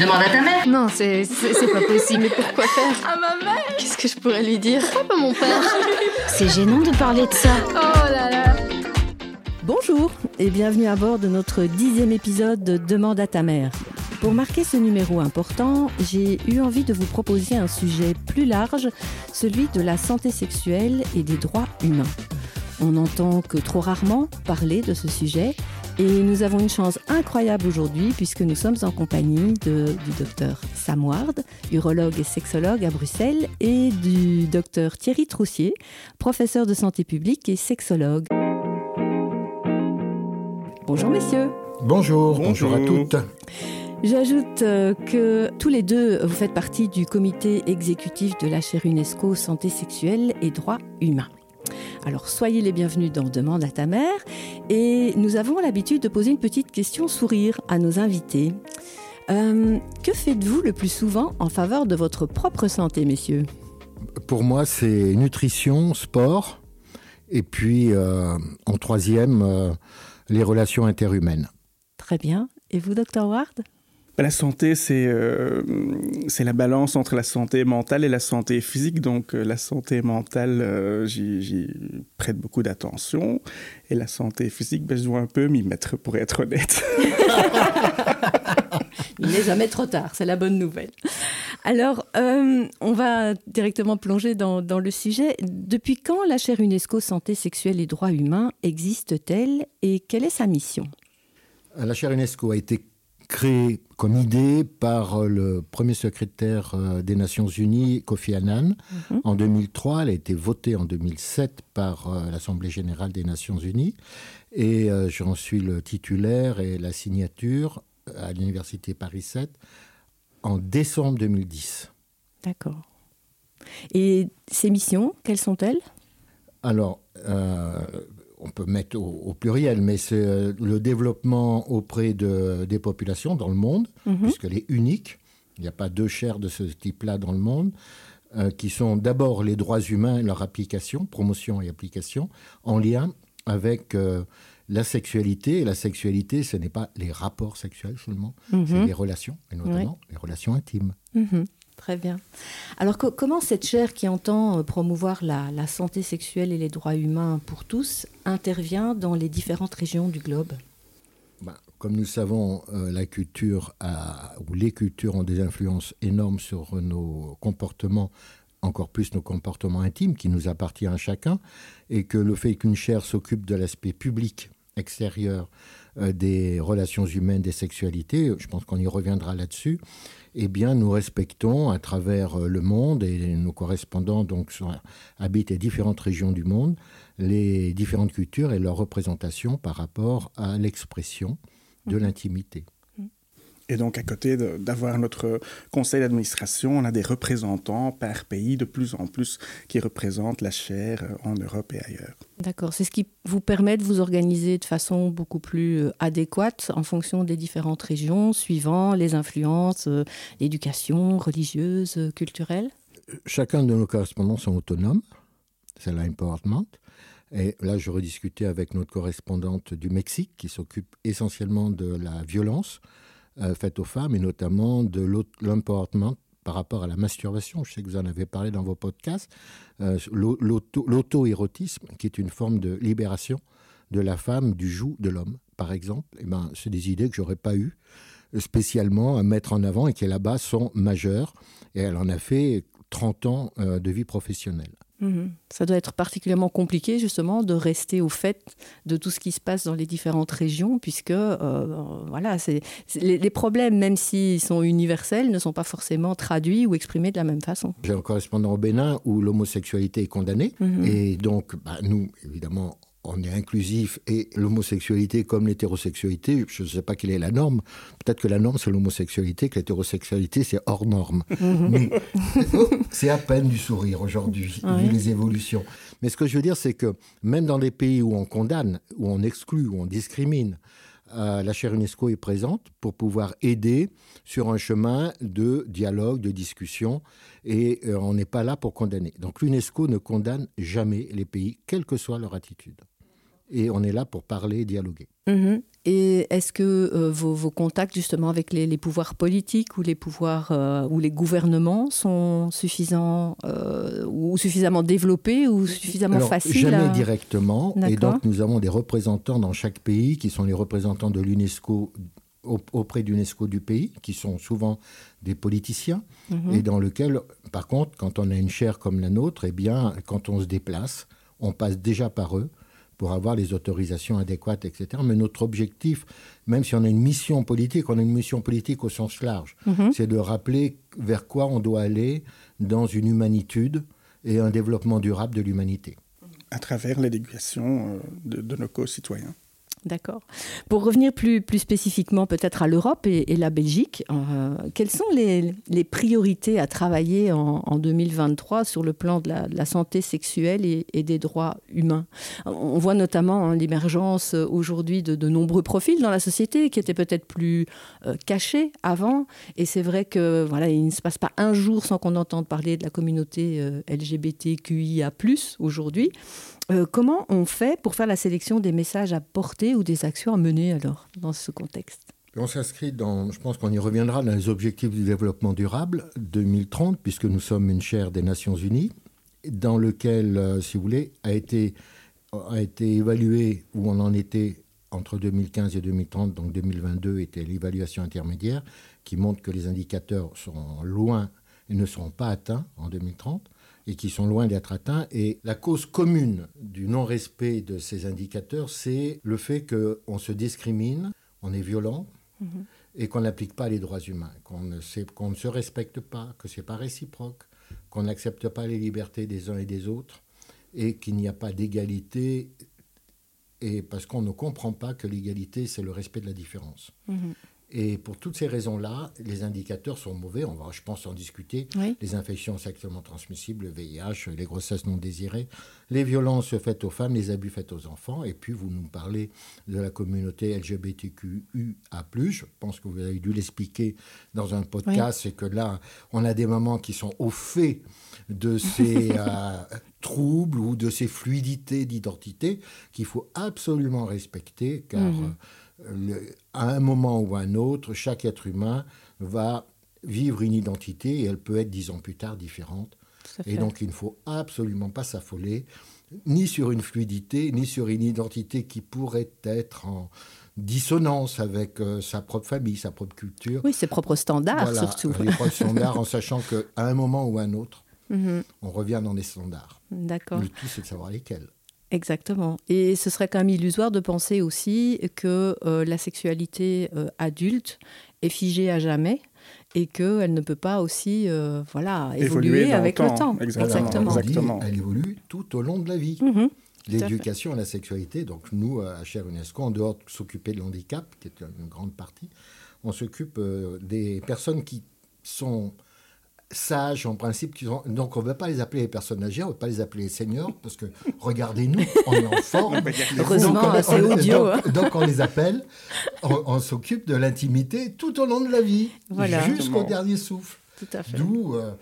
Demande à ta mère. Non, c'est c'est pas possible. Mais pourquoi faire À ma mère Qu'est-ce que je pourrais lui dire Pourquoi pas mon père C'est gênant de parler de ça. Oh là là Bonjour et bienvenue à bord de notre dixième épisode de Demande à ta mère. Pour marquer ce numéro important, j'ai eu envie de vous proposer un sujet plus large, celui de la santé sexuelle et des droits humains. On n'entend que trop rarement parler de ce sujet et nous avons une chance incroyable aujourd'hui puisque nous sommes en compagnie de, du docteur Sam Ward, urologue et sexologue à Bruxelles, et du docteur Thierry Troussier, professeur de santé publique et sexologue. Bonjour messieurs. Bonjour, bonjour, à toutes. J'ajoute euh, que tous les deux, vous faites partie du comité exécutif de la chaire UNESCO Santé sexuelle et droits humains. Alors soyez les bienvenus dans Demande à ta mère et nous avons l'habitude de poser une petite question sourire à nos invités. Euh, que faites-vous le plus souvent en faveur de votre propre santé, messieurs? Pour moi, c'est nutrition, sport, et puis euh, en troisième, euh, les relations interhumaines. Très bien. Et vous, docteur Ward? Ben, La santé, c'est euh, c'est la balance entre la santé mentale et la santé physique. Donc, euh, la santé mentale, euh, j'y j'y prête beaucoup d'attention. Et la santé physique, ben, je dois un peu m'y mettre, pour être honnête. Il n'est jamais trop tard, c'est la bonne nouvelle. Alors, euh, on va directement plonger dans, dans le sujet. Depuis quand la chaire UNESCO Santé sexuelle et droits humains existe-t-elle et quelle est sa mission? La chaire UNESCO a été créée comme idée par le premier secrétaire euh, des Nations Unies, Kofi Annan, Mhm. en 2003. Elle a été votée en 2007 par euh, l'Assemblée générale des Nations Unies. Et euh, j'en suis le titulaire et la signature à l'Université Paris 7 en décembre 2010. D'accord. Et ces missions, quelles sont-elles? Alors, euh, on peut mettre au, au pluriel, mais c'est euh, le développement auprès de, des populations dans le monde, Mhm. puisqu'elle est unique. Il n'y a pas deux chaires de ce type-là dans le monde, euh, qui sont d'abord les droits humains et leur application, promotion et application, en lien avec euh, la sexualité. Et la sexualité, ce n'est pas les rapports sexuels seulement, c'est Mhm. les relations, et notamment les relations intimes. Mhm. Très bien. Alors co- comment cette chaire qui entend euh, promouvoir la, santé sexuelle et les droits humains pour tous intervient dans les différentes régions du globe? Ben, comme nous savons, euh, la culture ou les cultures ont des influences énormes sur nos comportements, encore plus nos comportements intimes qui nous appartiennent à chacun, et que le fait qu'une chaire s'occupe de l'aspect public extérieur des relations humaines, des sexualités, je pense qu'on y reviendra là-dessus, eh bien nous respectons à travers euh, le monde, et nos correspondants donc sont, habitent les différentes régions du monde, les différentes cultures et leur représentation par rapport à l'expression de l'intimité. Et donc, à côté d'avoir notre conseil d'administration, on a des représentants par pays de plus en plus qui représentent la chaire euh, en Europe et ailleurs. D'accord. C'est ce qui vous permet de vous organiser de façon beaucoup plus euh, adéquate en fonction des différentes régions, suivant les influences, euh, l'éducation religieuse, euh, culturelle? Chacun de nos correspondants sont autonomes, c'est l'important. Et là, je rediscutais avec notre correspondante du Mexique qui s'occupe essentiellement de la violence euh, faite aux femmes et notamment de l'empowerment par rapport à la masturbation. Je sais que vous en avez parlé dans vos podcasts. Euh, l'au- l'auto- L'auto-érotisme, qui est une forme de libération de la femme du joug de l'homme, par exemple. Eh ben, c'est des idées que j'aurais pas eues spécialement à mettre en avant et qui là-bas sont majeures. Et elle en a fait 30 ans euh, de vie professionnelle. Mhm. Ça doit être particulièrement compliqué justement de rester au fait de tout ce qui se passe dans les différentes régions, puisque euh, voilà, c'est c'est- les, les problèmes, même s'ils sont universels, ne sont pas forcément traduits ou exprimés de la même façon. J'ai un correspondant au Bénin où l'homosexualité est condamnée. Mhm. Et donc, bah, nous, évidemment, on est inclusif et l'homosexualité comme l'hétérosexualité, je ne sais pas quelle est la norme. Peut-être que la norme c'est l'homosexualité, que l'hétérosexualité c'est hors norme. Mais c'est à peine du sourire aujourd'hui, Ouais. vu les évolutions. Mais ce que je veux dire, c'est que même dans des pays où on condamne, où on exclut, où on discrimine, euh, la chaire UNESCO est présente pour pouvoir aider sur un chemin de dialogue, de discussion, et euh, on n'est pas là pour condamner. Donc l'UNESCO ne condamne jamais les pays, quelle que soit leur attitude. Et on est là pour parler et dialoguer. Mhm. Et est-ce que euh, vos, contacts justement avec les, pouvoirs politiques ou les pouvoirs euh, ou les gouvernements sont suffisants euh, ou suffisamment développés ou suffisamment Alors, faciles Jamais directement. Et donc nous avons des représentants dans chaque pays qui sont les représentants de l'UNESCO auprès d'UNESCO du pays, qui sont souvent des politiciens, mhm. et dans lequel, par contre, quand on a une chaire comme la nôtre, eh bien, quand on se déplace, on passe déjà par eux pour avoir les autorisations adéquates, etc. Mais notre objectif, même si on a une mission politique, on a une mission politique au sens large, mhm. c'est de rappeler vers quoi on doit aller dans une humanitude et un développement durable de l'humanité. À travers l'éducation euh, de, de nos co-citoyens. D'accord. Pour revenir plus, plus spécifiquement peut-être à l'Europe et, la Belgique, euh, quelles sont les, priorités à travailler en, 2023 sur le plan de la, santé sexuelle et, des droits humains? On voit notamment hein, l'émergence aujourd'hui de, nombreux profils dans la société qui étaient peut-être plus euh, cachés avant. Et c'est vrai que voilà, il ne se passe pas un jour sans qu'on entende parler de la communauté euh, LGBTQIA+ aujourd'hui. Euh, comment on fait pour faire la sélection des messages à porter ou des actions à mener alors dans ce contexte? On s'inscrit dans, je pense qu'on y reviendra, dans les objectifs du développement durable 2030, puisque nous sommes une chaire des Nations Unies, dans lequel, euh, si vous voulez, a été, a été évalué où on en était entre 2015 et 2030, donc 2022 était l'évaluation intermédiaire, qui montre que les indicateurs sont loin et ne seront pas atteints en 2030 et qui sont loin d'être atteints. Et la cause commune du non-respect de ces indicateurs, c'est le fait qu'on se discrimine, on est violent mhm. et qu'on n'applique pas les droits humains, qu'on ne, se respecte pas, que ce n'est pas réciproque, qu'on n'accepte pas les libertés des uns et des autres et qu'il n'y a pas d'égalité et parce qu'on ne comprend pas que l'égalité, c'est le respect de la différence. Mhm. Et pour toutes ces raisons-là, les indicateurs sont mauvais. On va, je pense, en discuter. Les infections sexuellement transmissibles, le VIH, les grossesses non désirées, les violences faites aux femmes, les abus faits aux enfants. Et puis, vous nous parlez de la communauté LGBTQIA+. Je pense que vous avez dû l'expliquer dans un podcast. C'est que là, on a des mamans qui sont au fait de ces euh, troubles ou de ces fluidités d'identité qu'il faut absolument respecter, car... À un moment ou à un autre, chaque être humain va vivre une identité et elle peut être dix ans plus tard différente. Et donc il ne faut absolument pas s'affoler, ni sur une fluidité, ni sur une identité qui pourrait être en dissonance avec euh, sa propre famille, sa propre culture. Oui, ses propres standards surtout. Les propres standards en sachant qu'à un moment ou à un autre, mhm. on revient dans des standards. D'accord. Le tout, c'est de savoir lesquels. Exactement. Et ce serait quand même illusoire de penser aussi que euh, la sexualité euh, adulte est figée à jamais et qu'elle ne peut pas aussi euh, voilà, évoluer, avec le temps. Exactement. Elle évolue tout au long de la vie. Mhm. L'éducation à la sexualité, donc nous, à Cher UNESCO, en dehors de s'occuper de l'handicap, qui est une grande partie, on s'occupe des personnes qui sont sages en principe. Qui. Donc on ne veut pas les appeler les personnes âgées, on ne veut pas les appeler les seniors, parce que regardez-nous, on est en forme. Heureusement, c'est audio. Hein. Donc, on les appelle, on, s'occupe de l'intimité tout au long de la vie, jusqu'au dernier souffle. Tout à fait. D'où, euh,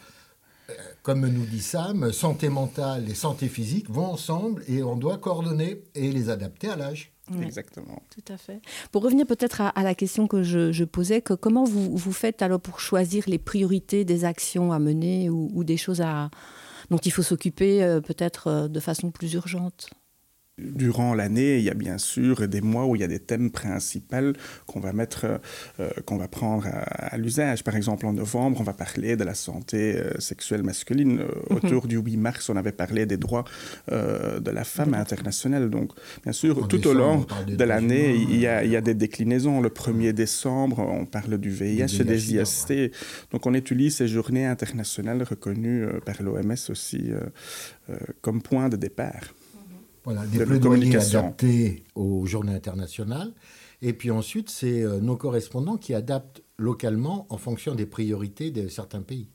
comme nous dit Sam, santé mentale et santé physique vont ensemble et on doit coordonner et les adapter à l'âge. Exactement. Tout à fait. Pour revenir peut-être à, la question que je, posais, que comment vous, vous, faites alors pour choisir les priorités des actions à mener ou, ou des choses à, dont il faut s'occuper euh, peut-être euh, de façon plus urgente? Durant l'année, il y a bien sûr des mois où il y a des thèmes principaux qu'on va mettre, euh, euh, qu'on va prendre à, l'usage. Par exemple, en novembre, on va parler de la santé euh, sexuelle masculine. Mhm. Autour du 8 mars, on avait parlé des droits de la femme internationale. Donc, bien sûr, tout au long de l'année, il y a des déclinaisons. Le 1er décembre, on parle du VIH et des IST. Donc, on utilise ces journées internationales reconnues par l'OMS aussi comme point de départ. Voilà, des plaidoyers adaptés aux journées internationales. Et puis ensuite, c'est euh, nos correspondants qui adaptent localement en fonction des priorités de certains pays.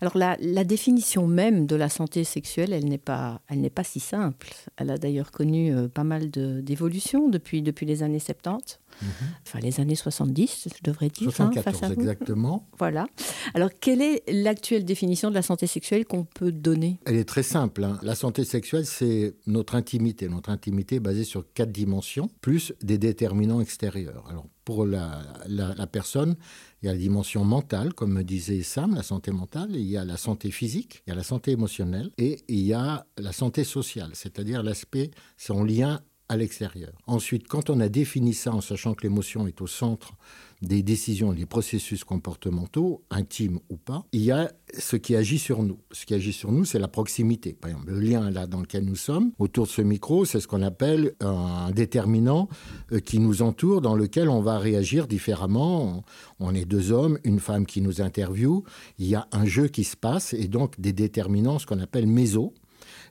Alors la, définition même de la santé sexuelle, elle n'est pas, elle n'est pas si simple. Elle a d'ailleurs connu euh, pas mal d'évolutions depuis, depuis les années 70. Mhm. Enfin, les années 70, je devrais dire. 74, hein, exactement. Voilà. Alors, quelle est l'actuelle définition de la santé sexuelle qu'on peut donner? Elle est très simple. Hein. La santé sexuelle, c'est notre intimité. Notre intimité est basée sur quatre dimensions, plus des déterminants extérieurs. Alors, pour la, la, personne, il y a la dimension mentale, comme me disait Sam, la santé mentale, il y a la santé physique, il y a la santé émotionnelle et il y a la santé sociale, c'est-à-dire l'aspect, son lien à l'extérieur. Ensuite, quand on a défini ça en sachant que l'émotion est au centre des décisions des processus comportementaux, intimes ou pas, il y a ce qui agit sur nous. Ce qui agit sur nous, c'est la proximité. Par exemple, le lien là dans lequel nous sommes, autour de ce micro, c'est ce qu'on appelle un déterminant euh, qui nous entoure, dans lequel on va réagir différemment. On est deux hommes, une femme qui nous interviewe, il y a un jeu qui se passe et donc des déterminants, ce qu'on appelle méso.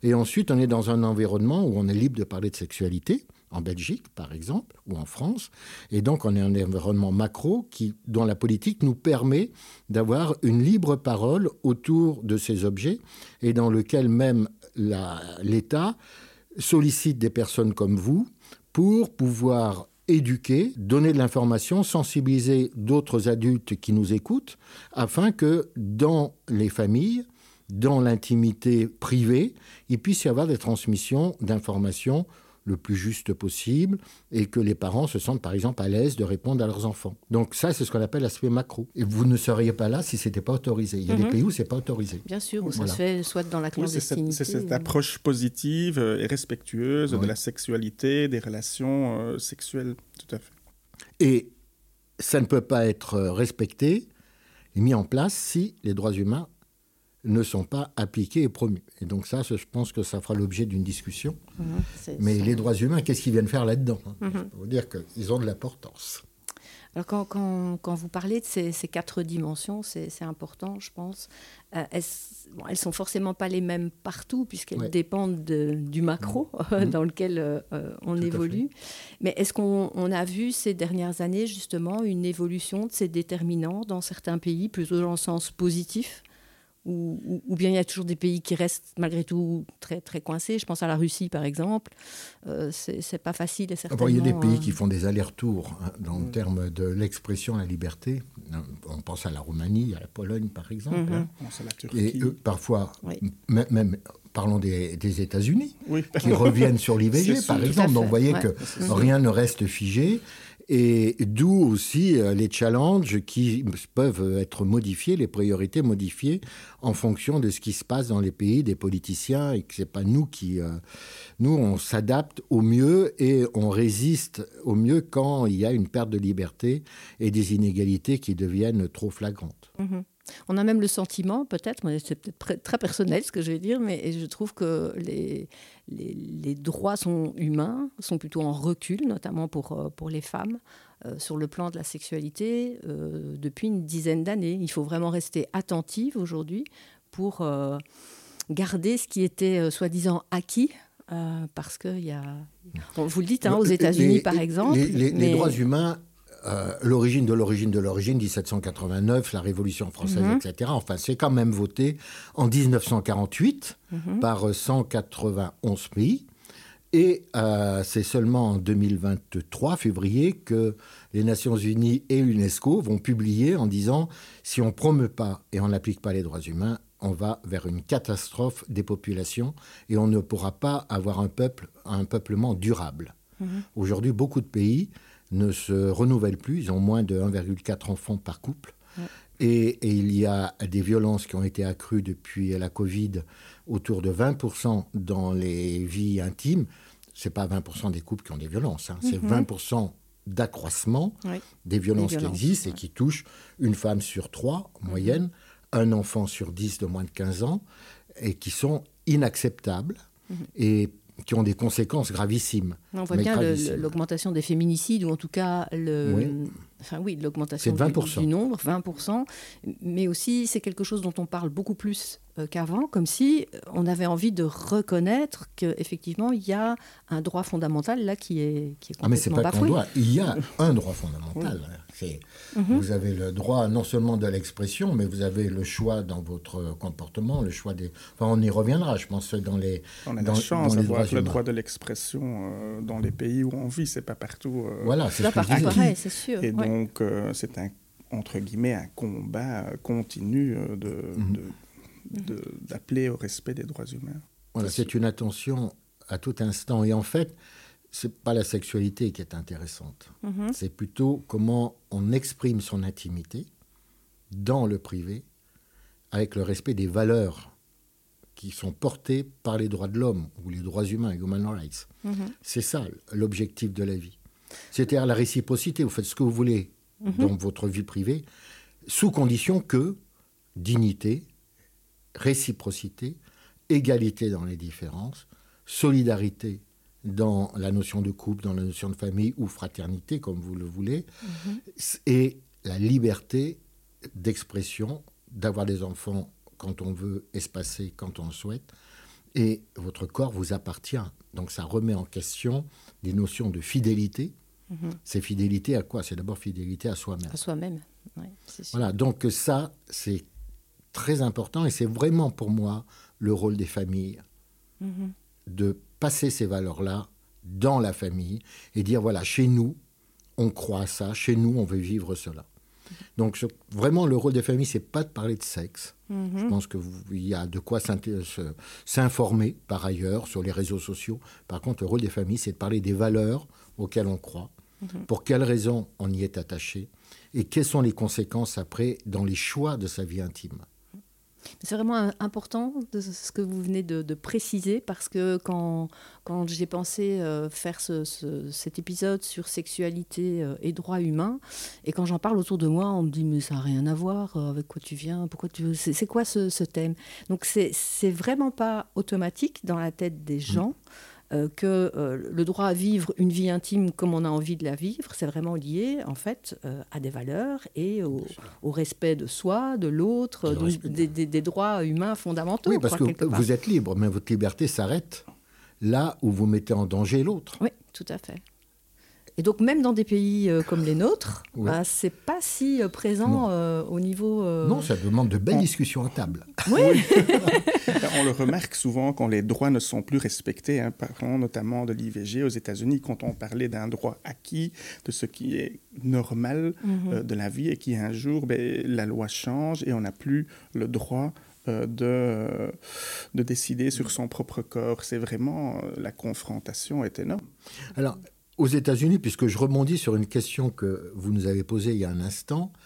Et ensuite, on est dans un environnement où on est libre de parler de sexualité, en Belgique par exemple, ou en France. Et donc, on est un environnement macro qui, dont la politique nous permet d'avoir une libre parole autour de ces objets et dans lequel même l'État sollicite des personnes comme vous pour pouvoir éduquer, donner de l'information, sensibiliser d'autres adultes qui nous écoutent, afin que dans les familles, dans l'intimité privée, il puisse y avoir des transmissions d'informations le plus juste possible et que les parents se sentent par exemple à l'aise de répondre à leurs enfants. Donc ça, c'est ce qu'on appelle l'aspect macro. Et vous ne seriez pas là si ce n'était pas autorisé. Il y a des mhm. pays où c'est pas autorisé. Bien sûr, où ça se fait soit dans la clandestinité. c'est cette, approche positive et respectueuse de la sexualité, des relations euh, sexuelles, tout à fait. Et ça ne peut pas être respecté et mis en place si les droits humains ne sont pas appliqués et promus. Et donc ça, je pense que ça fera l'objet d'une discussion. Mhm, Mais les droits humains, qu'est-ce qu'ils viennent faire là-dedans hein mhm. Je peux vous dire qu'ils ont de l'importance. Alors quand, quand, quand, vous parlez de ces, ces quatre dimensions, c'est important, je pense. Euh, elles, bon, elles sont forcément pas les mêmes partout, puisqu'elles dépendent du macro mhm. dans lequel euh, on évolue. Mais est-ce qu'on a vu ces dernières années justement une évolution de ces déterminants dans certains pays, plutôt dans le sens positif ou, bien il y a toujours des pays qui restent malgré tout très, très coincés. Je pense à la Russie, par exemple. Euh, c'est pas facile. Et certainement, il y a des pays qui font des allers-retours hein, dans le terme de l'expression, la liberté. On pense à la Roumanie, à la Pologne, par exemple. Mhm. Hein. On pense à la Turquie. Et parfois, même, parlons des, États-Unis, qui reviennent sur l'IVG, par exemple. Donc, vous voyez que rien ne reste figé. Et d'où aussi euh, les challenges qui peuvent être modifiés, les priorités modifiées en fonction de ce qui se passe dans les pays des politiciens et que c'est pas nous qui euh, nous on s'adapte au mieux et on résiste au mieux quand il y a une perte de liberté et des inégalités qui deviennent trop flagrantes. Mm-hmm. On a même le sentiment, peut-être, c'est peut-être très personnel ce que je vais dire, mais je trouve que les, les, droits sont humains, sont plutôt en recul, notamment pour, euh, pour les femmes, euh, sur le plan de la sexualité, euh, depuis une dizaine d'années. Il faut vraiment rester attentive aujourd'hui pour garder ce qui était soi-disant acquis. parce qu'il y a. vous le dites, hein, aux États-Unis, par exemple. les droits humains euh, l'origine de l'origine de l'origine, 1789, la Révolution française, mhm. etc. Enfin, c'est quand même voté en 1948 mhm. par 191 pays. Et euh, c'est seulement en 2023, février, que les Nations Unies et l'UNESCO vont publier en disant si on ne promeut pas et on n'applique pas les droits humains, on va vers une catastrophe des populations et on ne pourra pas avoir un peuple, un peuplement durable. Mhm. Aujourd'hui, beaucoup de pays ne se renouvellent plus. Ils ont moins de 1,4 enfants par couple. Et, il y a des violences qui ont été accrues depuis la Covid, autour de 20% dans les vies intimes. Ce n'est pas 20% des couples qui ont des violences, hein. c'est 20% mhm. d'accroissement des, violences qui existent et qui touchent une femme sur trois en moyenne, un enfant sur dix de moins de 15 ans, et qui sont inacceptables. Mhm. Et qui ont des conséquences gravissimes. On voit bien l'augmentation des féminicides, ou en tout cas le, enfin, oui, l'augmentation du, nombre, 20%, mais aussi c'est quelque chose dont on parle beaucoup plus qu'avant, comme si on avait envie de reconnaître qu'effectivement il y a un droit fondamental là qui est, qui est complètement ah mais c'est pas droit, il y a un droit fondamental. C'est, Mhm. Vous avez le droit non seulement de l'expression, mais vous avez le choix dans votre comportement, le choix des. Enfin, on y reviendra, je pense, dans les. On a dans- la chance d'avoir le droit de l'expression euh, dans les pays où on vit, c'est pas partout. euh, Voilà, c'est pareil, c'est sûr. Et ouais. donc, euh, c'est un, entre guillemets, un combat euh, continu euh, de, Mhm. de- d'appeler au respect des droits humains. Voilà, c'est une attention à tout instant. Et en fait, c'est pas la sexualité qui est intéressante. Mhm. C'est plutôt comment on exprime son intimité dans le privé avec le respect des valeurs qui sont portées par les droits de l'homme ou les droits humains, human rights. Mhm. C'est ça l'objectif de la vie. C'est-à-dire la réciprocité. Vous faites ce que vous voulez dans votre vie privée, sous condition que dignité, réciprocité, égalité dans les différences, solidarité dans la notion de couple, dans la notion de famille ou fraternité, comme vous le voulez, et la liberté d'expression, d'avoir des enfants quand on veut, espacés quand on le souhaite, et votre corps vous appartient. Donc ça remet en question des notions de fidélité. C'est fidélité à quoi? C'est d'abord fidélité à soi-même. À soi-même. Voilà, donc ça, c'est très important et c'est vraiment pour moi le rôle des familles Mhm. de passer ces valeurs-là dans la famille et dire voilà, chez nous, on croit à ça, chez nous, on veut vivre cela. Donc je- vraiment, le rôle des familles, c'est pas de parler de sexe. Je pense qu'il y a de quoi s'informer par ailleurs sur les réseaux sociaux. Par contre, le rôle des familles, c'est de parler des valeurs auxquelles on croit, pour quelles raisons on y est attaché, et quelles sont les conséquences après dans les choix de sa vie intime. C'est vraiment important de ce que vous venez de, de préciser parce que quand, quand j'ai pensé euh, faire ce- ce- cet épisode sur sexualité euh, et droits humains, et quand j'en parle autour de moi, on me dit mais ça n'a rien à voir euh, avec quoi tu viens, pourquoi tu c'est quoi ce, ce thème? Donc c'est vraiment pas automatique dans la tête des gens. euh, que euh, le droit à vivre une vie intime comme on a envie de la vivre, c'est vraiment lié en fait euh, à des valeurs et au, au respect de soi, de l'autre, des, des- des droits humains fondamentaux. Oui, parce quoi, que vous êtes libre, mais votre liberté s'arrête là où vous mettez en danger l'autre. Oui, tout à fait. Et donc même dans des pays euh, comme les nôtres, Oui. bah, c'est pas si euh, présent euh, au niveau. euh, Non, ça demande de belles on- discussions à table. Oui, On le remarque souvent quand les droits ne sont plus respectés. Hein, parlons notamment de l'IVG aux États-Unis, quand on parlait d'un droit acquis, de ce qui est normal Mhm. euh, de la vie, et qui un jour, ben, la loi change et on n'a plus le droit euh, de, de décider sur son propre corps. C'est vraiment, euh, la confrontation est énorme. Alors, aux États-Unis, puisque je rebondis sur une question que vous nous avez posée il y a un instant, euh,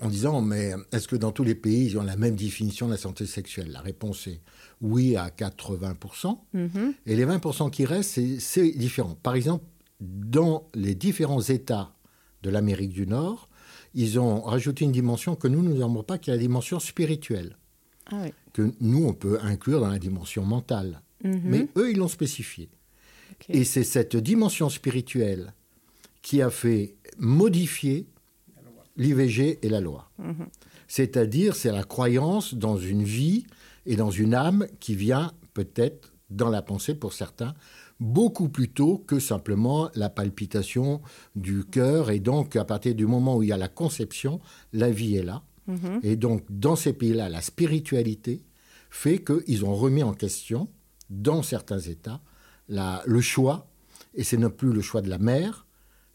en disant, mais est-ce que dans tous les pays, ils ont la même définition de la santé sexuelle? La réponse est oui à 80%. Mhm. Et les 20% qui restent, c'est- c'est différent. Par exemple, dans les différents États de l'Amérique du Nord, ils ont rajouté une dimension que nous, nous n'avons pas, qui est la dimension spirituelle, Ah oui. que nous, on peut inclure dans la dimension mentale. Mhm. Mais eux, ils l'ont spécifié. Et c'est cette dimension spirituelle qui a fait modifier l'IVG et la loi. Mhm. C'est-à-dire, c'est la croyance dans une vie et dans une âme qui vient peut-être dans la pensée pour certains, beaucoup plus tôt que simplement la palpitation du cœur. Et donc, à partir du moment où il y a la conception, la vie est là. Mhm. Et donc, dans ces pays-là, la spiritualité fait qu'ils ont remis en question, dans certains États, la- le choix, et c'est non plus le choix de la mère,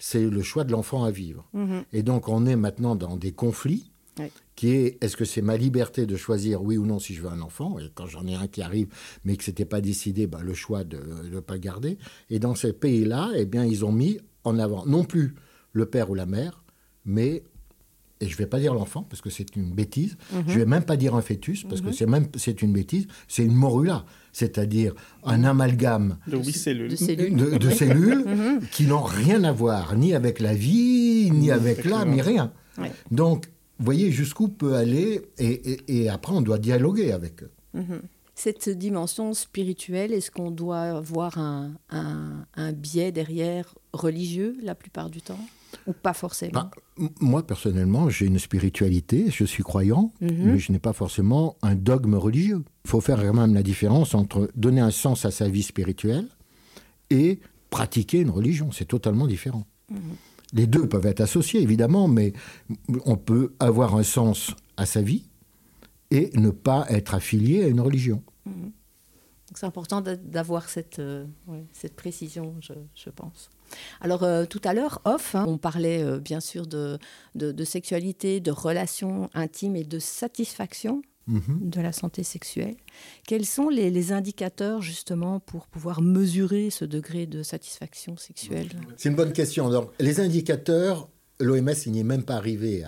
c'est le choix de l'enfant à vivre. Mhm. Et donc, on est maintenant dans des conflits, Oui. qui est, est-ce que c'est ma liberté de choisir oui ou non si je veux un enfant Et quand j'en ai un qui arrive, mais que ce n'était pas décidé, ben, le choix de ne pas le garder. Et dans ces pays-là, eh bien, ils ont mis en avant non plus le père ou la mère, mais et je ne vais pas dire l'enfant parce que c'est une bêtise. Je ne vais même pas dire un fœtus parce que c'est même c'est une bêtise. C'est une morula, c'est-à-dire un amalgame De huit cellules. de cellules. de, de cellules qui n'ont rien à voir ni avec la vie, ni avec avec l'âme, ni rien. Ouais. Donc, vous voyez jusqu'où peut aller, et, et- et après on doit dialoguer avec eux. Cette dimension spirituelle, est-ce qu'on doit avoir un, un- un biais derrière religieux la plupart du temps? Ou pas forcément Bah, moi, personnellement, j'ai une spiritualité, je suis croyant, Mhm. mais je n'ai pas forcément un dogme religieux. Il faut faire quand même la différence entre donner un sens à sa vie spirituelle et pratiquer une religion. C'est totalement différent. Les deux peuvent être associés, évidemment, mais on peut avoir un sens à sa vie et ne pas être affilié à une religion. Mhm. C'est important d'avoir cette, euh, cette précision, je, pense. Alors euh, tout à l'heure, off, hein, on parlait euh, bien sûr de, de, sexualité, de relations intimes et de satisfaction mhm. de la santé sexuelle. Quels sont les, les, indicateurs justement pour pouvoir mesurer ce degré de satisfaction sexuelle? C'est une bonne question. Les indicateurs, l'OMS n'y est même pas arrivé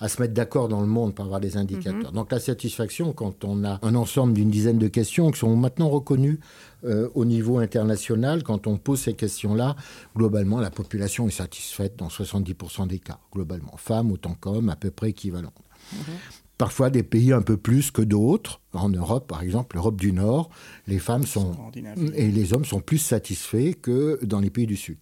à, se mettre d'accord dans le monde pour avoir des indicateurs. Mhm. Donc la satisfaction, quand on a un ensemble d'une dizaine de questions qui sont maintenant reconnues euh, au niveau international, quand on pose ces questions-là, globalement, la population est satisfaite dans 70% des cas, globalement. Femmes autant qu'hommes, à peu près équivalentes. Mhm. Parfois des pays un peu plus que d'autres. En Europe, par exemple, l'Europe du Nord, les femmes sont et les hommes sont plus satisfaits que dans les pays du Sud.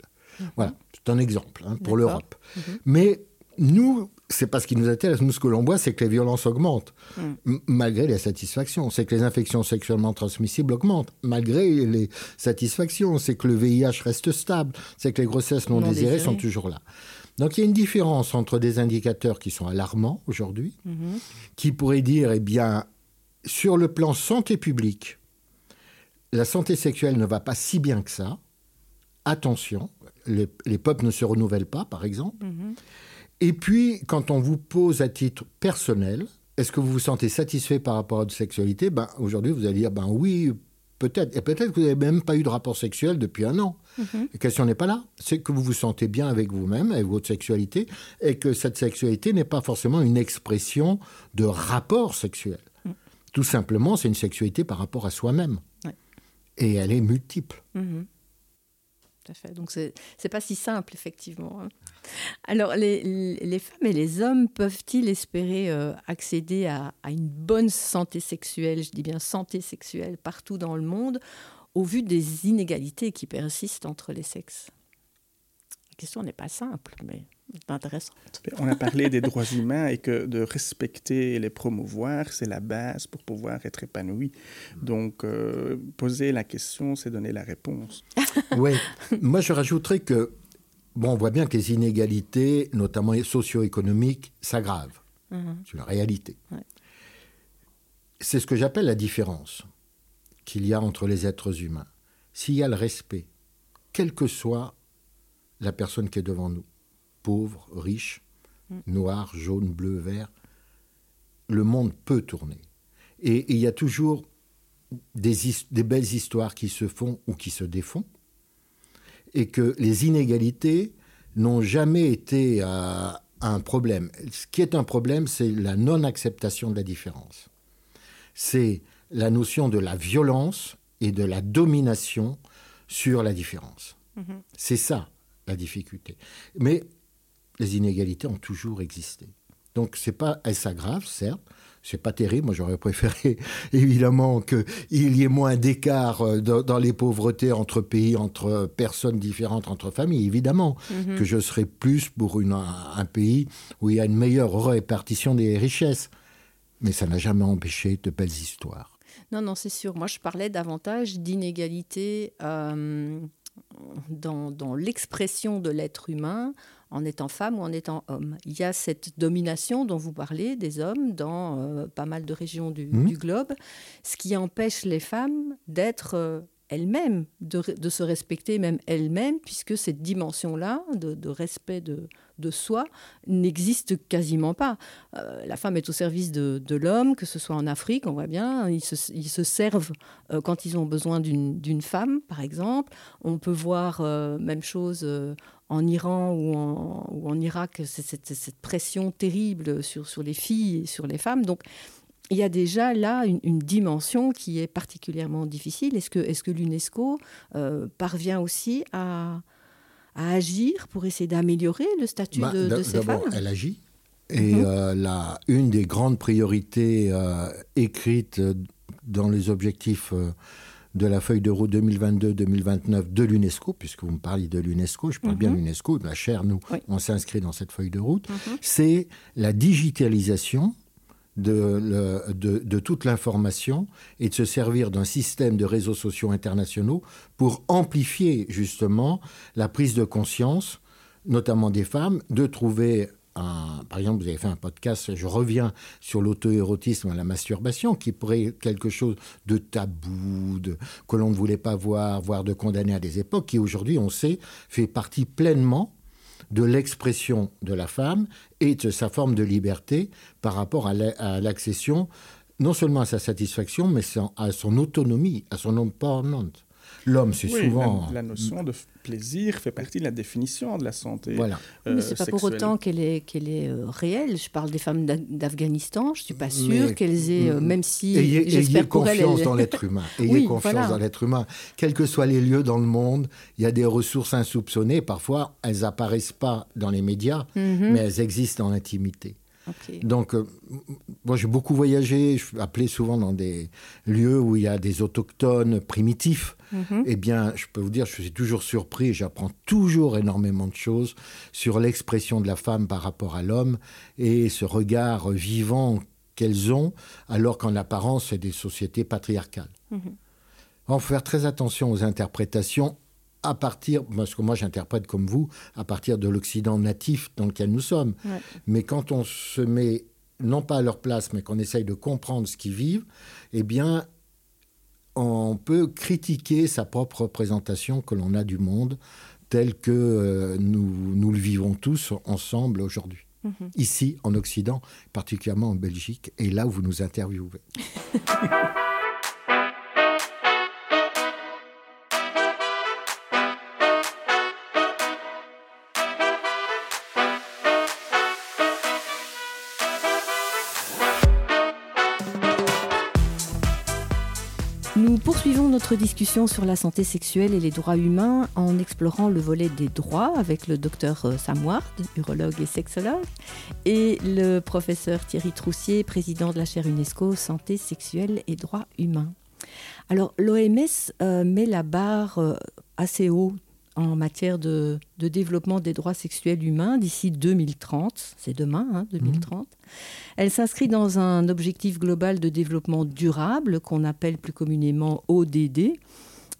Voilà, c'est un exemple hein, pour l'Europe. Mhm. Mais nous, c'est pas ce qui nous intéresse. Nous, ce que l'on voit, c'est que les violences augmentent, mm. malgré les satisfactions. C'est que les infections sexuellement transmissibles augmentent, malgré les satisfactions. C'est que le VIH reste stable. C'est que les grossesses non, désirées, sont toujours là. Donc il y a une différence entre des indicateurs qui sont alarmants aujourd'hui, mhm. qui pourraient dire, eh bien, sur le plan santé publique, la santé sexuelle ne va pas si bien que ça. Attention, les, peuples ne se renouvellent pas, par exemple. Mhm. Et puis, quand on vous pose à titre personnel, est-ce que vous vous sentez satisfait par rapport à votre sexualité? Ben, Aujourd'hui, vous allez dire, ben oui, peut-être. Et peut-être que vous n'avez même pas eu de rapport sexuel depuis un an. Mhm. La question n'est pas là. C'est que vous vous sentez bien avec vous-même, avec votre sexualité, et que cette sexualité n'est pas forcément une expression de rapport sexuel. Mhm. Tout simplement, c'est une sexualité par rapport à soi-même. Et elle est multiple fait. Donc, ce n'est pas si simple, effectivement. Hein. Alors, les, femmes et les hommes peuvent-ils espérer euh, accéder à, une bonne santé sexuelle, je dis bien santé sexuelle, partout dans le monde, au vu des inégalités qui persistent entre les sexes? La question n'est pas simple, mais intéressante. On a parlé des droits humains et que de respecter et les promouvoir, c'est la base pour pouvoir être épanoui. Donc, euh, poser la question, c'est donner la réponse. oui, moi je rajouterais que, bon, on voit bien que les inégalités, notamment socio-économiques, s'aggravent. Mhm. C'est la réalité. C'est ce que j'appelle la différence qu'il y a entre les êtres humains. S'il y a le respect, quelle que soit la personne qui est devant nous, pauvre, riche, mm. noir, jaune, bleu, vert, le monde peut tourner. Et il y a toujours des, des, belles histoires qui se font ou qui se défont, et que les inégalités n'ont jamais été euh, un problème. Ce qui est un problème, c'est la non-acceptation de la différence. C'est la notion de la violence et de la domination sur la différence. Mm-hmm. C'est ça la difficulté. Mais les inégalités ont toujours existé. Donc c'est pas, elles s'aggravent, certes, c'est pas terrible. Moi, j'aurais préféré évidemment qu'il y ait moins d'écart euh, dans, les pauvretés entre pays, entre personnes différentes, entre familles. Évidemment mhm. que je serais plus pour une, un, pays où il y a une meilleure répartition des richesses. Mais ça n'a jamais empêché de belles histoires. Non, non, c'est sûr. Moi, je parlais davantage d'inégalité euh, dans, dans l'expression de l'être humain en étant femme ou en étant homme. Il y a cette domination dont vous parlez des hommes dans euh, pas mal de régions du, mmh. globe, ce qui empêche les femmes d'être euh, elles-mêmes, de, se respecter même elles-mêmes, puisque cette dimension-là de, respect de, soi n'existe quasiment pas. Euh, la femme est au service de, l'homme, que ce soit en Afrique, on voit bien, ils se, servent quand ils ont besoin d'une femme, par exemple. On peut voir même chose en Iran ou en, ou en Irak, cette, cette, pression terrible sur, sur les filles et sur les femmes. Donc, il y a déjà là une, dimension qui est particulièrement difficile. Est-ce que, est que l'UNESCO euh, parvient aussi à, à, agir pour essayer d'améliorer le statut bah, de, ces femmes Elle agit. Et mhm. euh, la, une des grandes priorités euh, écrites dans les objectifs de la feuille de route 2022-2029 de l'UNESCO, puisque vous me parlez de l'UNESCO, je parle bien de mhm. l'UNESCO, la chaire, nous, on s'inscrit dans cette feuille de route, mhm. c'est la digitalisation de, toute l'information et de se servir d'un système de réseaux sociaux internationaux pour amplifier justement la prise de conscience notamment des femmes, de trouver un, par exemple, vous avez fait un podcast, je reviens sur l'auto-érotisme et la masturbation, qui pourrait être quelque chose de tabou, de, que l'on ne voulait pas voir, voire de condamner à des époques, qui aujourd'hui, on sait, fait partie pleinement de l'expression de la femme et de sa forme de liberté par rapport à l'accession non seulement à sa satisfaction, mais à son autonomie, à son empowerment. L'homme, c'est souvent. La, notion de plaisir fait partie de la définition de la santé. Voilà. Euh, mais c'est pas pour autant qu'elle est, qu'elle est euh, réelle. Je parle des femmes d'Afghanistan. Je suis pas sûre qu'elles aient, euh, même si ayez, ayez confiance dans l'être humain. Ayez confiance dans l'être humain. Quels que soient les lieux dans le monde, il y a des ressources insoupçonnées. Parfois, elles apparaissent pas dans les médias, mhm. mais elles existent dans Donc, euh, moi, j'ai beaucoup voyagé. Je suis appelé souvent dans des lieux où il y a des autochtones primitifs. Mhm. Eh bien, je peux vous dire, je suis toujours surpris et j'apprends toujours énormément de choses sur l'expression de la femme par rapport à l'homme et ce regard vivant qu'elles ont, alors qu'en apparence, c'est des sociétés patriarcales. Mhm. Il faut faire très attention aux interprétations à partir, parce que moi j'interprète comme vous, à partir de l'Occident natif dans lequel nous sommes. Mais quand on se met, non pas à leur place, mais qu'on essaye de comprendre ce qu'ils vivent, eh bien, on peut critiquer sa propre représentation que l'on a du monde tel que euh, nous, nous le vivons tous ensemble aujourd'hui. Mhm. Ici, en Occident, particulièrement en Belgique, et là où vous nous interviewez. poursuivons notre discussion sur la santé sexuelle et les droits humains en explorant le volet des droits avec le docteur euh, Sam Ward, urologue et sexologue, et le professeur Thierry Troussier, président de la chaire UNESCO Santé sexuelle et droits humains. Alors l'OMS euh, met la barre euh, assez haut en matière de, développement des droits sexuels humains d'ici 2030. C'est demain, 2030. Hein, Elle s'inscrit dans un objectif global de développement durable qu'on appelle plus communément ODD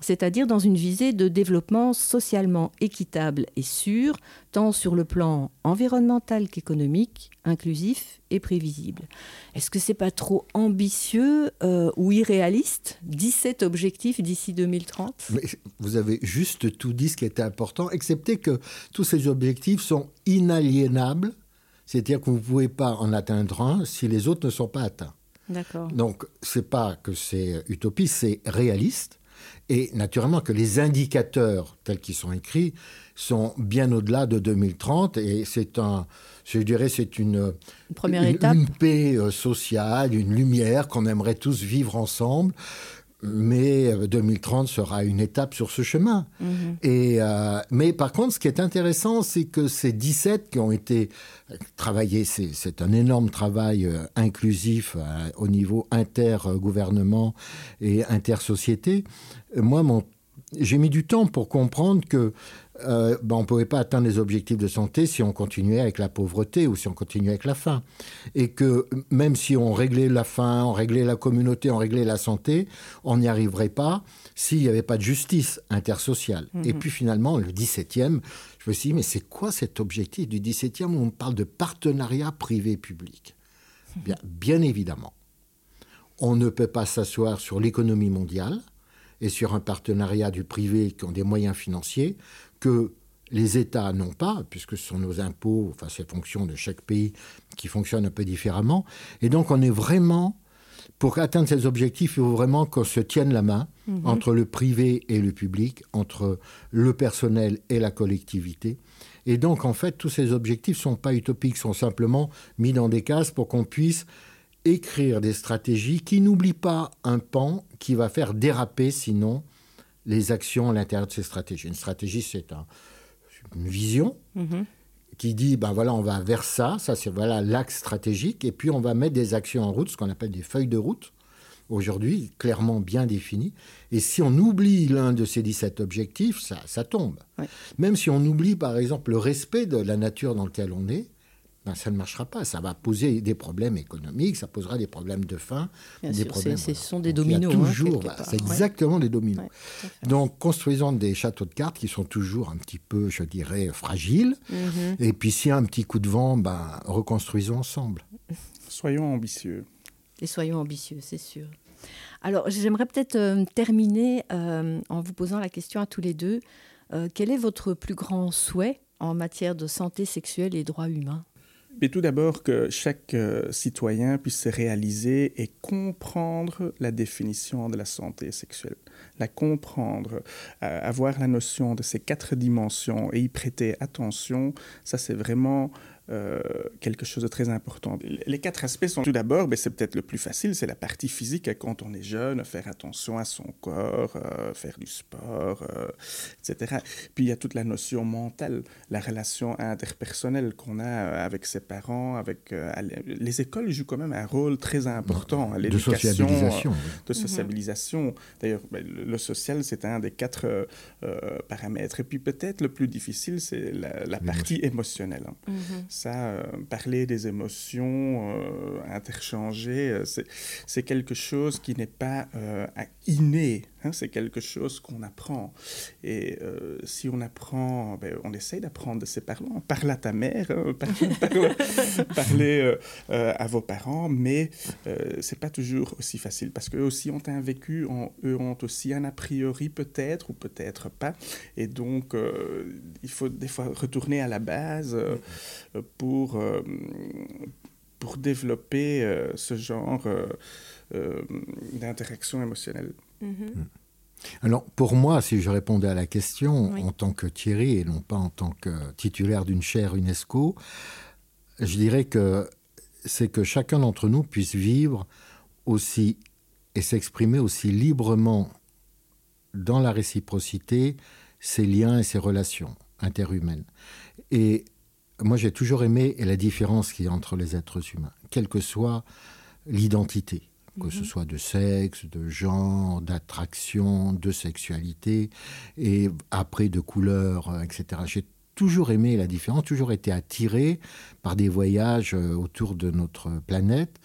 c'est-à-dire dans une visée de développement socialement équitable et sûr, tant sur le plan environnemental qu'économique, inclusif et prévisible. Est-ce que c'est pas trop ambitieux euh, ou irréaliste 17 objectifs d'ici 2030 Vous avez juste tout dit ce qui était important, excepté que tous ces objectifs sont inaliénables, c'est-à-dire que vous ne pouvez pas en atteindre un si les autres ne sont pas atteints. D'accord. Donc, c'est pas que c'est utopiste, c'est réaliste. Et naturellement que les indicateurs tels qu'ils sont écrits sont bien au-delà de 2030 et c'est un, je dirais, c'est une, première étape. une paix euh, sociale, une lumière qu'on aimerait tous vivre ensemble mais 2030 euh, sera une étape sur ce chemin. Mhm. Et, euh, mais par contre, ce qui est intéressant, c'est que ces 17 qui ont été travaillés, c'est un énorme travail euh, inclusif au niveau intergouvernement et intersociété. Moi, j'ai mis du temps pour comprendre que euh, ben, on ne pouvait pas atteindre les objectifs de santé si on continuait avec la pauvreté ou si on continuait avec la faim. Et que même si on réglait la faim, on réglait la communauté, on réglait la santé, on n'y arriverait pas s'il n'y avait pas de justice intersociale. Et mhm. puis finalement, le 17e, je me suis dit, mais c'est quoi cet objectif du 17e où on parle de partenariat privé-public? Bien, bien évidemment, on ne peut pas s'asseoir sur l'économie mondiale et sur un partenariat du privé qui ont des moyens financiers que les États n'ont pas, puisque ce sont nos impôts, enfin c'est fonction de chaque pays qui fonctionne un peu différemment. Et donc on est vraiment, pour atteindre ces objectifs, il faut vraiment qu'on se tienne la main mhm. entre le privé et le public, entre le personnel et la collectivité. Et donc en fait, tous ces objectifs ne sont pas utopiques, sont simplement mis dans des cases pour qu'on puisse écrire des stratégies qui n'oublient pas un pan qui va faire déraper sinon les actions à l'intérieur de ces stratégies. Une stratégie, c'est une vision mhm. qui dit, ben voilà, on va vers ça, ça c'est voilà l'axe stratégique, et puis on va mettre des actions en route, ce qu'on appelle des feuilles de route, aujourd'hui clairement bien définies. Et si on oublie l'un de ces 17 objectifs, ça, ça tombe. Même si on oublie par exemple le respect de la nature dans laquelle on est, ben, ça ne marchera pas. Ça va poser des problèmes économiques, ça posera des problèmes de faim. Bien des sûr, problèmes, c'est- ce voilà. sont des Donc, dominos, hein, toujours, bah, part. c'est Ouais. exactement des dominos. Ouais. Donc, construisons des châteaux de cartes qui sont toujours un petit peu, je dirais, fragiles. Mhm. Et puis, s'il y a un petit coup de vent, ben, reconstruisons ensemble. Soyons ambitieux. Et soyons ambitieux, c'est sûr. Alors, j'aimerais peut-être euh, terminer euh, en vous posant la question à tous les deux. Euh, quel est votre plus grand souhait en matière de santé sexuelle et droits humains? Mais tout d'abord que chaque euh, citoyen puisse se réaliser et comprendre la définition de la santé sexuelle, la comprendre, euh, avoir la notion de ces quatre dimensions et y prêter attention, ça c'est vraiment euh, quelque chose de très important. Les quatre aspects sont tout d'abord, ben, c'est peut-être le plus facile, c'est la partie physique hein, quand on est jeune, faire attention à son corps, euh, faire du sport, euh, etc. Puis il y a toute la notion mentale, la relation interpersonnelle qu'on a avec ses parents, avec euh, les écoles jouent quand même un rôle très important à De l'éducation, sociabilisation. euh, oui. de sociabilisation. D'ailleurs, ben, le, le social, c'est un des quatre paramètres. Et puis peut-être le plus difficile, c'est la, la partie émotionnelle. hein. Ça, euh, parler des émotions, euh, interchanger, euh, c'est- quelque chose qui n'est pas inné, hein, c'est quelque chose qu'on apprend. Et euh, si on apprend, ben, on essaye d'apprendre de ses parents. Parle à ta mère, hein, parle- parle- parlez euh, euh, à vos parents, mais c'est pas toujours aussi facile parce qu'eux aussi ont un vécu, eux ont aussi un a priori peut-être ou peut-être pas. Et donc, il faut des fois retourner à la base pour, pour développer ce genre d'interaction émotionnelle. Alors, pour moi, si je répondais à la question Oui. en tant que Thierry et non pas en tant que titulaire d'une chaire UNESCO, je dirais que c'est que chacun d'entre nous puisse vivre aussi et s'exprimer aussi librement dans la réciprocité ses liens et ses relations interhumaines. Et moi, j'ai toujours aimé la différence qu'il y a entre les êtres humains, quelle que soit l'identité, que ce soit de sexe, de genre, d'attraction, de sexualité, et après de couleur, euh, etc. J'ai toujours aimé la différence, toujours été attiré par des voyages euh, autour de notre planète.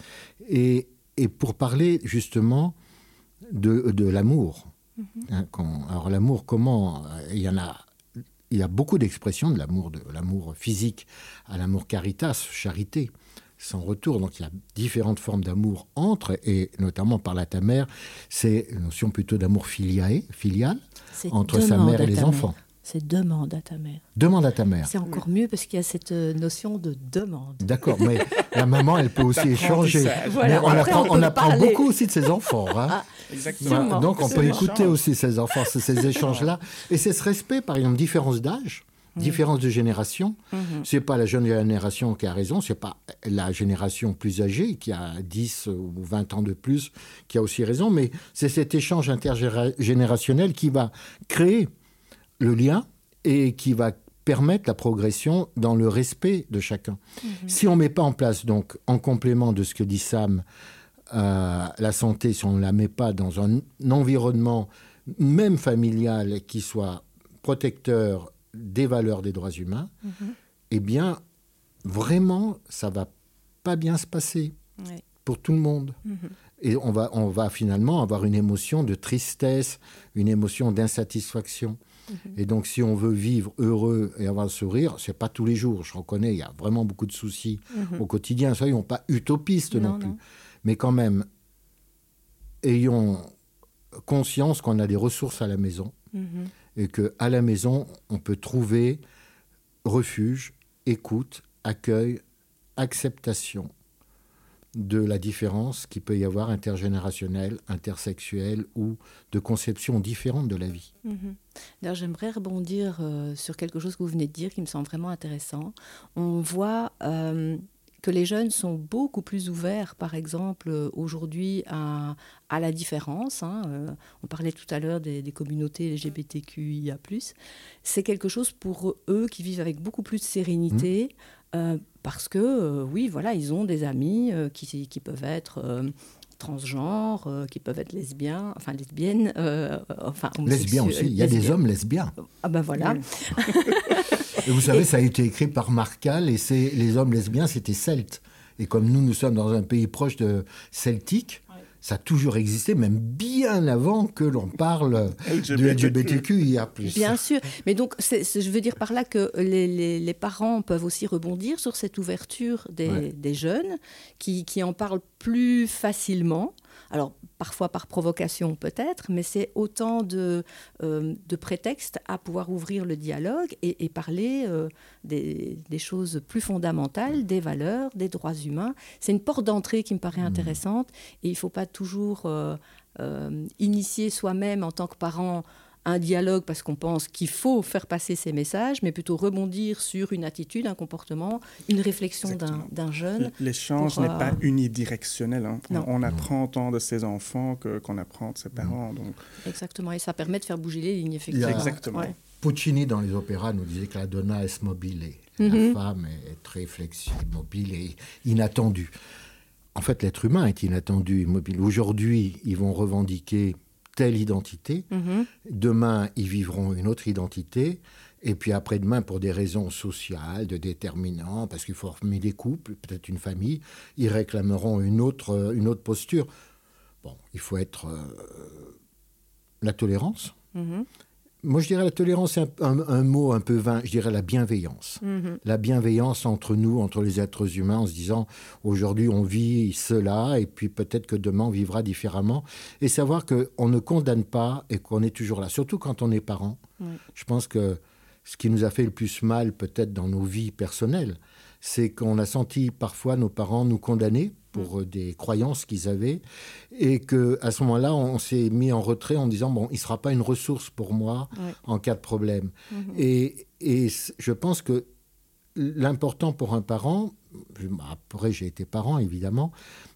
Et, et pour parler justement de, de l'amour. Hein, quand- alors l'amour, comment euh, Il y en a il y a beaucoup d'expressions de l'amour, de l'amour physique à l'amour caritas, charité, sans retour. Donc il y a différentes formes d'amour entre, et notamment par la ta mère, c'est une notion plutôt d'amour filiae, filial, entre sa mère et les enfants. mère. C'est demande à ta mère. Demande à ta mère. C'est encore mieux parce qu'il y a cette euh, notion de demande. D'accord, mais la maman, elle peut aussi échanger. Voilà, Mais on après, apprend, on on peut apprend parler. beaucoup aussi de ses enfants. hein. Exactement. Voilà, Sûrement. donc on peut écouter aussi ces enfants, ces- ces échanges-là. Et c'est ce respect, par exemple, différence d'âge, différence de génération. C'est pas la jeune génération qui a raison, c'est pas la génération plus âgée qui a 10 ou 20 ans de plus qui a aussi raison, mais c'est cet échange intergénérationnel qui va créer le lien et qui va permettre la progression dans le respect de chacun. Si on ne met pas en place, donc, en complément de ce que dit Sam, euh, la santé, si on ne la met pas dans un environnement, même familial, qui soit protecteur des valeurs des droits humains, eh bien, vraiment, ça va pas bien se passer pour tout le monde. Et on va, on va finalement avoir une émotion de tristesse, une émotion d'insatisfaction. Et donc, si on veut vivre heureux et avoir le sourire, c'est pas tous les jours. Je reconnais, il y a vraiment beaucoup de soucis au quotidien. Soyons pas utopistes non, Non, plus. non. Mais quand même, ayons conscience qu'on a des ressources à la maison Mhm. Et que à la maison, on peut trouver refuge, écoute, accueil, acceptation de la différence qu'il peut y avoir intergénérationnelle, intersexuelle ou de conception différente de la vie. D'ailleurs, j'aimerais rebondir euh, sur quelque chose que vous venez de dire qui me semble vraiment intéressant. On voit euh, que les jeunes sont beaucoup plus ouverts, par exemple, euh, aujourd'hui à, à la différence. hein. Euh, on parlait tout à l'heure des, des communautés LGBTQIA. C'est quelque chose pour eux qui vivent avec beaucoup plus de sérénité. euh, parce que, euh, oui, voilà, ils ont des amis qui, qui peuvent être transgenres, euh, qui peuvent être lesbiens, enfin lesbiennes, euh, enfin Lesbien aussi, il y a des hommes lesbiens. ah ben voilà. Et vous savez, ça a été écrit par Marcal et c'est les hommes lesbiens, c'était celtes. Et comme nous, nous sommes dans un pays proche de celtique, ça a toujours existé, même bien avant que l'on parle du LGBTQIA+. Bien sûr, mais donc je veux dire par là que les, parents peuvent aussi rebondir sur cette ouverture des, jeunes qui, qui, en parlent plus facilement. Alors parfois par provocation peut-être, mais c'est autant de, euh, de prétextes à pouvoir ouvrir le dialogue et, parler euh, des, choses plus fondamentales, des valeurs, des droits humains. C'est une porte d'entrée qui me paraît mmh. intéressante et il ne faut pas toujours euh, initier soi-même en tant que parent un dialogue parce qu'on pense qu'il faut faire passer ces messages, mais plutôt rebondir sur une attitude, un comportement, une réflexion d'un jeune. L'échange n'est pas euh, unidirectionnel. Hein. On, apprend tant de ses enfants qu'on apprend de ses parents. Donc. Exactement, et ça permet de faire bouger les lignes, effectivement. Exactement. Puccini, dans les opéras, nous disait que la donna est mobile. La mhm. femme est très flexible, mobile et inattendue. En fait, l'être humain est inattendu, immobile. Aujourd'hui, ils vont revendiquer telle identité. Mhm. Demain, ils vivront une autre identité. Et puis après-demain, pour des raisons sociales, de déterminants, parce qu'il faut former des couples, peut-être une famille, ils réclameront une autre, une autre posture. Bon, il faut être euh, la tolérance. Mhm. Moi, je dirais la tolérance, c'est un, mot un peu vain. Je dirais la bienveillance. Mhm. La bienveillance entre nous, entre les êtres humains, en se disant aujourd'hui on vit cela et puis peut-être que demain on vivra différemment. Et savoir qu'on ne condamne pas et qu'on est toujours là. Surtout quand on est parent. Je pense que ce qui nous a fait le plus mal, peut-être dans nos vies personnelles, c'est qu'on a senti parfois nos parents nous condamner pour mm. des croyances qu'ils avaient et que à ce moment-là on s'est mis en retrait en disant bon il sera pas une ressource pour moi en cas de problème mm-hmm. et, et je pense que l'important pour un parent après j'ai été parent évidemment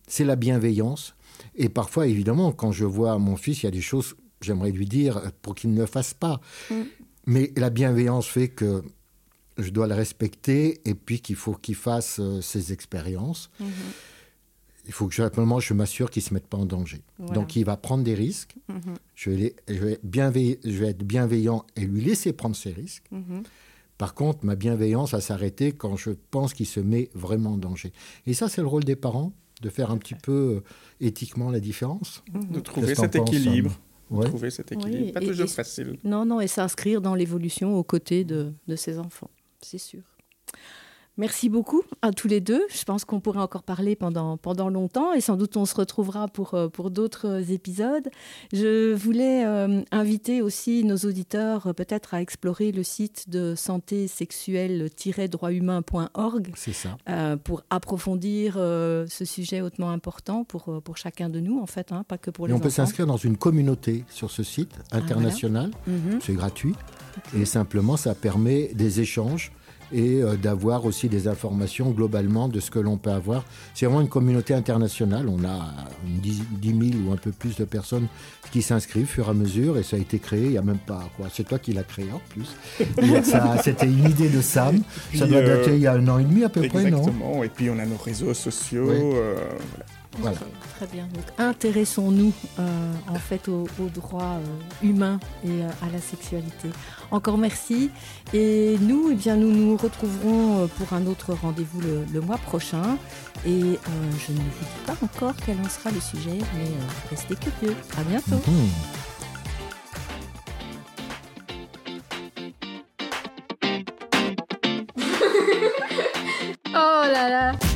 c'est la bienveillance et parfois évidemment quand je vois mon fils il y a des choses j'aimerais lui dire pour qu'il ne le fasse pas mm. mais la bienveillance fait que je dois le respecter et puis qu'il faut qu'il fasse euh, ses expériences. Mm-hmm il faut que simplement je m'assure qu'il ne se mette pas en danger. Donc il va prendre des risques. Mhm. je, vais je, vais je, vais être bienveillant et lui laisser prendre ses risques. Mhm. Par contre, ma bienveillance va s'arrêter quand je pense qu'il se met vraiment en danger. Et ça, c'est le rôle des parents, de faire un petit peu euh, éthiquement la différence. De trouver cet équilibre. De trouver cet équilibre. pas toujours facile. Non, non, et s'inscrire dans l'évolution aux côtés de, de ses enfants, c'est sûr. Merci beaucoup à tous les deux. Je pense qu'on pourrait encore parler pendant, pendant longtemps et sans doute on se retrouvera pour, euh, pour d'autres épisodes. Je voulais euh, inviter aussi nos auditeurs euh, peut-être à explorer le site de santé sexuelle-droithumain.org pour approfondir ce sujet hautement important pour, pour chacun de nous en fait, hein, pas que pour les on peut s'inscrire dans une communauté sur ce site ah, international. Mhm. C'est gratuit et simplement ça permet des échanges et euh, d'avoir aussi des informations globalement de ce que l'on peut avoir. C'est vraiment une communauté internationale. On a 10, 000 ou un peu plus de personnes qui s'inscrivent au fur et à mesure et ça a été créé il n'y a même pas quoi. C'est toi qui l'as créé en plus. C'était une idée de Sam. ça doit dater euh, il y a un an et demi à peu près, non? Exactement. Et puis on a nos réseaux sociaux. Euh, voilà. Très bien. Donc intéressons-nous euh, en fait aux, droits euh, humains et euh, à la sexualité. Encore merci. Et nous, eh bien, nous nous retrouverons pour un autre rendez-vous le, mois prochain. Et je ne vous dis pas encore quel en sera le sujet, mais restez curieux. À bientôt. Oh là là